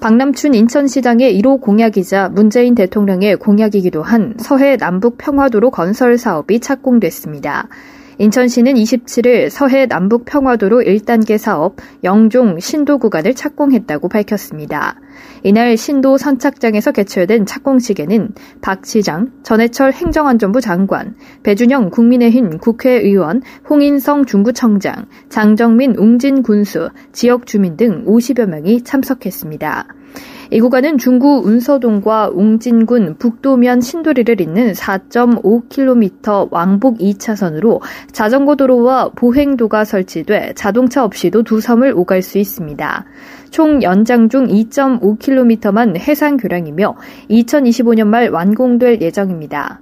박남춘 인천시장의 1호 공약이자 문재인 대통령의 공약이기도 한 서해 남북 평화도로 건설 사업이 착공됐습니다. 인천시는 27일 서해 남북 평화도로 1단계 사업 영종 신도 구간을 착공했다고 밝혔습니다. 이날 신도 선착장에서 개최된 착공식에는 박 시장, 전해철 행정안전부 장관, 배준영 국민의힘 국회의원, 홍인성 중구청장, 장정민 웅진 군수, 지역 주민 등 50여 명이 참석했습니다. 이 구간은 중구 운서동과 웅진군 북도면 신도리를 잇는 4.5km 왕복 2차선으로 자전거 도로와 보행도가 설치돼 자동차 없이도 두 섬을 오갈 수 있습니다. 총 연장 중 2.5km만 해상 교량이며 2025년 말 완공될 예정입니다.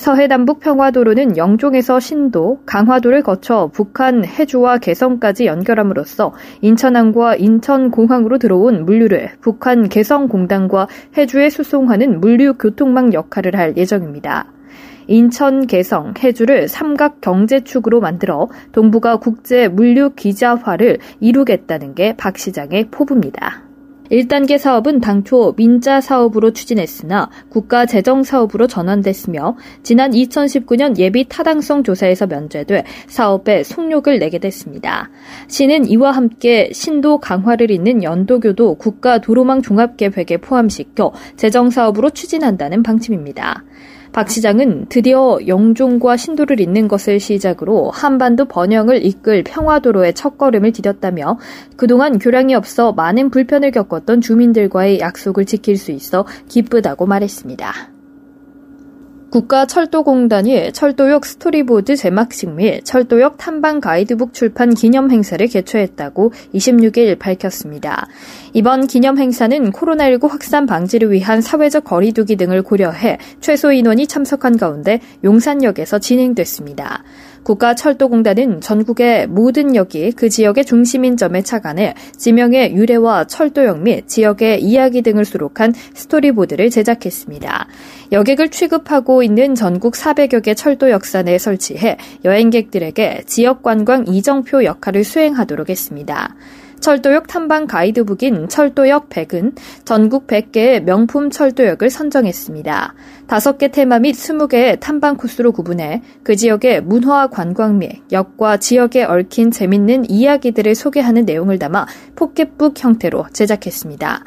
서해 남북 평화도로는 영종에서 신도, 강화도를 거쳐 북한 해주와 개성까지 연결함으로써 인천항과 인천공항으로 들어온 물류를 북한 개성공단과 해주에 수송하는 물류 교통망 역할을 할 예정입니다. 인천, 개성, 해주를 삼각 경제축으로 만들어 동북아 국제 물류 기자화를 이루겠다는 게 박 시장의 포부입니다. 1단계 사업은 당초 민자 사업으로 추진했으나 국가 재정 사업으로 전환됐으며 지난 2019년 예비 타당성 조사에서 면제돼 사업에 속력을 내게 됐습니다. 시는 이와 함께 신도 강화를 잇는 연도교도 국가 도로망 종합계획에 포함시켜 재정 사업으로 추진한다는 방침입니다. 박 시장은 드디어 영종과 신도를 잇는 것을 시작으로 한반도 번영을 이끌 평화도로의 첫걸음을 디뎠다며 그동안 교량이 없어 많은 불편을 겪었던 주민들과의 약속을 지킬 수 있어 기쁘다고 말했습니다. 국가철도공단이 철도역 스토리보드 제막식 및 철도역 탐방 가이드북 출판 기념 행사를 개최했다고 26일 밝혔습니다. 이번 기념 행사는 코로나19 확산 방지를 위한 사회적 거리두기 등을 고려해 최소 인원이 참석한 가운데 용산역에서 진행됐습니다. 국가철도공단은 전국의 모든 역이 그 지역의 중심인 점에 착안해 지명의 유래와 철도역 및 지역의 이야기 등을 수록한 스토리보드를 제작했습니다. 여객을 취급하고 있는 전국 400여 개 철도 역산에 설치해 여행객들에게 지역 관광 이정표 역할을 수행하도록 했습니다. 철도역 탐방 가이드북인 철도역 100은 전국 100개의 명품 철도역을 선정했습니다. 5개 테마 및 20개의 탐방 코스로 구분해 그 지역의 문화 관광 및 역과 지역에 얽힌 재밌는 이야기들을 소개하는 내용을 담아 포켓북 형태로 제작했습니다.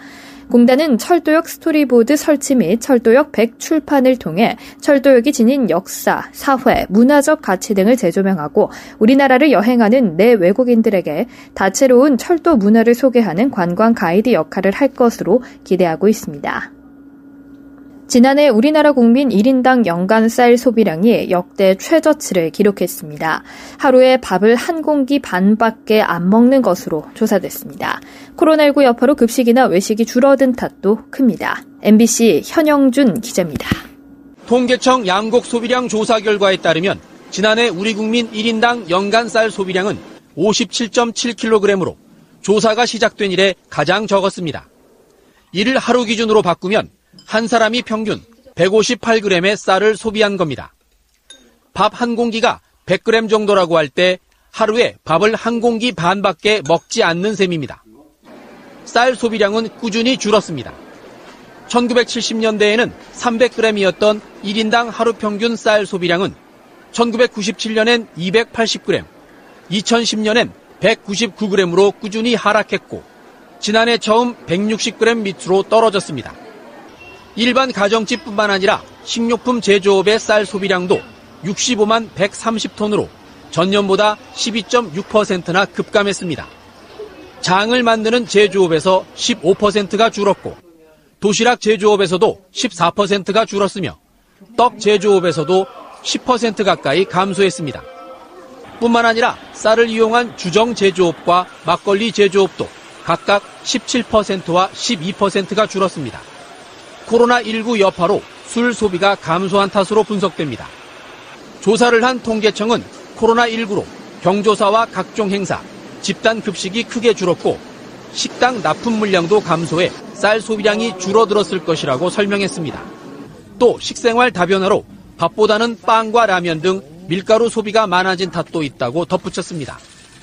공단은 철도역 스토리보드 설치 및 철도역 100 출판을 통해 철도역이 지닌 역사, 사회, 문화적 가치 등을 재조명하고 우리나라를 여행하는 내 외국인들에게 다채로운 철도 문화를 소개하는 관광 가이드 역할을 할 것으로 기대하고 있습니다. 지난해 우리나라 국민 1인당 연간 쌀 소비량이 역대 최저치를 기록했습니다. 하루에 밥을 한 공기 반밖에 안 먹는 것으로 조사됐습니다. 코로나19 여파로 급식이나 외식이 줄어든 탓도 큽니다. MBC 현영준 기자입니다. 통계청 양곡 소비량 조사 결과에 따르면 지난해 우리 국민 1인당 연간 쌀 소비량은 57.7kg으로 조사가 시작된 이래 가장 적었습니다. 이를 하루 기준으로 바꾸면 한 사람이 평균 158g의 쌀을 소비한 겁니다. 밥 한 공기가 100g 정도라고 할 때 하루에 밥을 한 공기 반밖에 먹지 않는 셈입니다. 쌀 소비량은 꾸준히 줄었습니다. 1970년대에는 300g이었던 1인당 하루 평균 쌀 소비량은 1997년엔 280g, 2010년엔 199g으로 꾸준히 하락했고 지난해 처음 160g 밑으로 떨어졌습니다. 일반 가정집뿐만 아니라 식료품 제조업의 쌀 소비량도 65만 130톤으로 전년보다 12.6%나 급감했습니다. 장을 만드는 제조업에서 15%가 줄었고 도시락 제조업에서도 14%가 줄었으며 떡 제조업에서도 10% 가까이 감소했습니다. 뿐만 아니라 쌀을 이용한 주정 제조업과 막걸리 제조업도 각각 17%와 12%가 줄었습니다. 코로나19 여파로 술 소비가 감소한 탓으로 분석됩니다. 조사를 한 통계청은 코로나19로 경조사와 각종 행사, 집단 급식이 크게 줄었고 식당 납품 물량도 감소해 쌀 소비량이 줄어들었을 것이라고 설명했습니다. 또 식생활 다변화로 밥보다는 빵과 라면 등 밀가루 소비가 많아진 탓도 있다고 덧붙였습니다.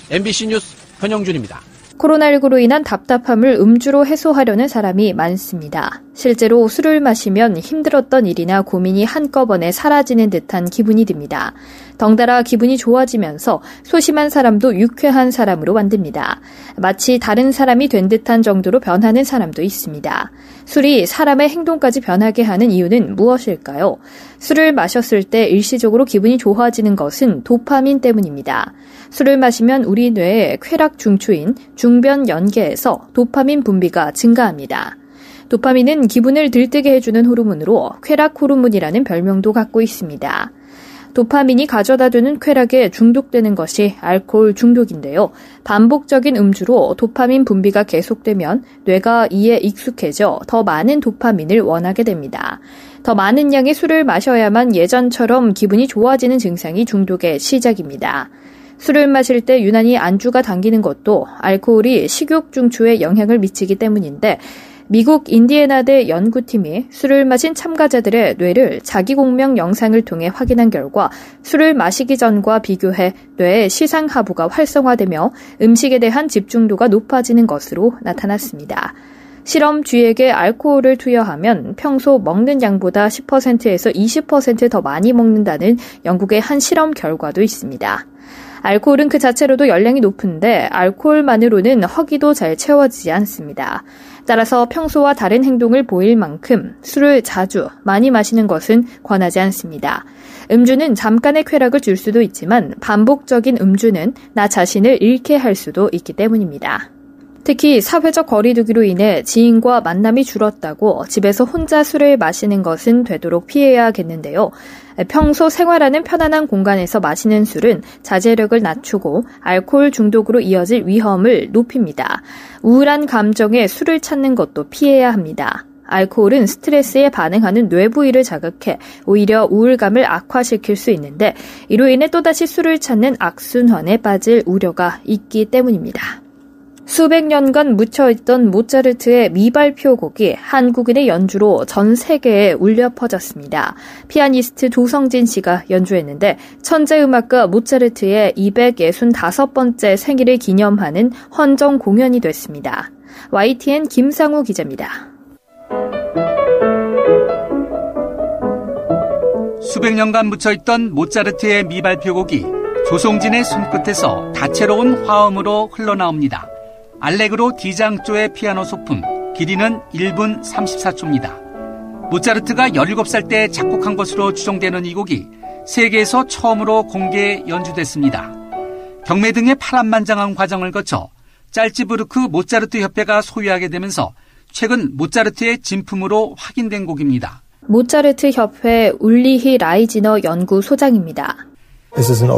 MBC 뉴스 현영준입니다. 코로나19로 인한 답답함을 음주로 해소하려는 사람이 많습니다. 실제로 술을 마시면 힘들었던 일이나 고민이 한꺼번에 사라지는 듯한 기분이 듭니다. 덩달아 기분이 좋아지면서 소심한 사람도 유쾌한 사람으로 만듭니다. 마치 다른 사람이 된 듯한 정도로 변하는 사람도 있습니다. 술이 사람의 행동까지 변하게 하는 이유는 무엇일까요? 술을 마셨을 때 일시적으로 기분이 좋아지는 것은 도파민 때문입니다. 술을 마시면 우리 뇌의 쾌락 중추인 중변 연계에서 도파민 분비가 증가합니다. 도파민은 기분을 들뜨게 해주는 호르몬으로 쾌락 호르몬이라는 별명도 갖고 있습니다. 도파민이 가져다 주는 쾌락에 중독되는 것이 알코올 중독인데요. 반복적인 음주로 도파민 분비가 계속되면 뇌가 이에 익숙해져 더 많은 도파민을 원하게 됩니다. 더 많은 양의 술을 마셔야만 예전처럼 기분이 좋아지는 증상이 중독의 시작입니다. 술을 마실 때 유난히 안주가 당기는 것도 알코올이 식욕 중추에 영향을 미치기 때문인데 미국 인디애나대 연구팀이 술을 마신 참가자들의 뇌를 자기공명 영상을 통해 확인한 결과 술을 마시기 전과 비교해 뇌의 시상하부가 활성화되며 음식에 대한 집중도가 높아지는 것으로 나타났습니다. 실험 쥐에게 알코올을 투여하면 평소 먹는 양보다 10%에서 20%더 많이 먹는다는 영국의 한 실험 결과도 있습니다. 알코올은 그 자체로도 열량이 높은데 알코올만으로는 허기도 잘 채워지지 않습니다. 따라서 평소와 다른 행동을 보일 만큼 술을 자주 많이 마시는 것은 권하지 않습니다. 음주는 잠깐의 쾌락을 줄 수도 있지만 반복적인 음주는 나 자신을 잃게 할 수도 있기 때문입니다. 특히 사회적 거리두기로 인해 지인과 만남이 줄었다고 집에서 혼자 술을 마시는 것은 되도록 피해야겠는데요. 평소 생활하는 편안한 공간에서 마시는 술은 자제력을 낮추고 알코올 중독으로 이어질 위험을 높입니다. 우울한 감정에 술을 찾는 것도 피해야 합니다. 알코올은 스트레스에 반응하는 뇌 부위를 자극해 오히려 우울감을 악화시킬 수 있는데 이로 인해 또다시 술을 찾는 악순환에 빠질 우려가 있기 때문입니다. 수백 년간 묻혀있던 모차르트의 미발표 곡이 한국인의 연주로 전 세계에 울려 퍼졌습니다. 피아니스트 조성진 씨가 연주했는데 천재 음악가 모차르트의 265번째 생일을 기념하는 헌정 공연이 됐습니다. YTN 김상우 기자입니다. 수백 년간 묻혀있던 모차르트의 미발표곡이 조성진의 손끝에서 다채로운 화음으로 흘러나옵니다. 알레그로 D장조의 피아노 소품, 길이는 1분 34초입니다. 모차르트가 17살 때 작곡한 것으로 추정되는 이 곡이 세계에서 처음으로 공개 연주됐습니다. 경매 등의 파란만장한 과정을 거쳐 짤지부르크 모차르트 협회가 소유하게 되면서 최근 모차르트의 진품으로 확인된 곡입니다. 모차르트 협회 울리히 라이지너 연구 소장입니다.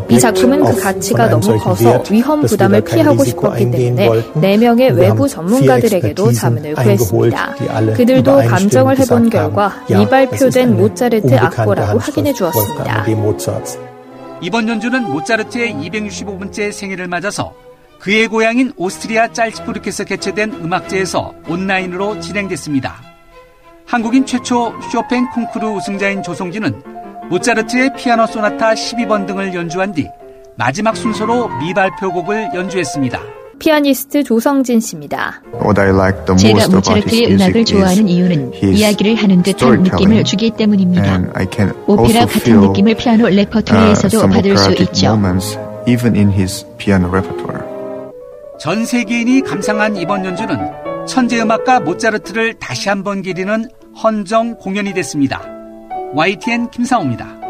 이 작품은 그 가치가 너무 커서 위험 부담을 피하고 싶었기 때문에 4명의 외부 전문가들에게도 자문을 구했습니다. 그들도 감정을 해본 결과 미발표된 모차르트 악보라고 확인해 주었습니다. 이번 연주는 모차르트의 265번째 생일을 맞아서 그의 고향인 오스트리아 짤츠부르크에서 개최된 음악제에서 온라인으로 진행됐습니다. 한국인 최초 쇼팽 콩쿠르 우승자인 조성진은 모차르트의 피아노 소나타 12번 등을 연주한 뒤 마지막 순서로 미발표곡을 연주했습니다. 피아니스트 조성진 씨입니다. 제가 모차르트의 음악을 좋아하는 이유는 이야기를 하는 듯한 느낌을 주기 때문입니다. 오페라 같은 느낌을 피아노 레퍼토리에서도 uh, 받을 수 있죠. 전 세계인이 감상한 이번 연주는 천재 음악가 모차르트를 다시 한번 기리는 헌정 공연이 됐습니다. YTN 김상호입니다.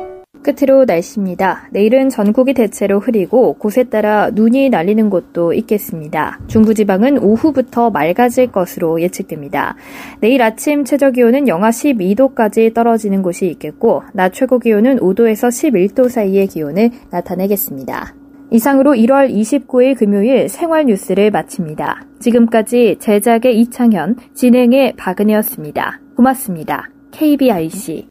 끝으로 날씨입니다. 내일은 전국이 대체로 흐리고 곳에 따라 눈이 날리는 곳도 있겠습니다. 중부지방은 오후부터 맑아질 것으로 예측됩니다. 내일 아침 최저 기온은 영하 12도까지 떨어지는 곳이 있겠고 낮 최고 기온은 5도에서 11도 사이의 기온을 나타내겠습니다. 이상으로 1월 29일 금요일 생활 뉴스를 마칩니다. 지금까지 제작의 이창현, 진행의 박은혜였습니다. 고맙습니다. KBIC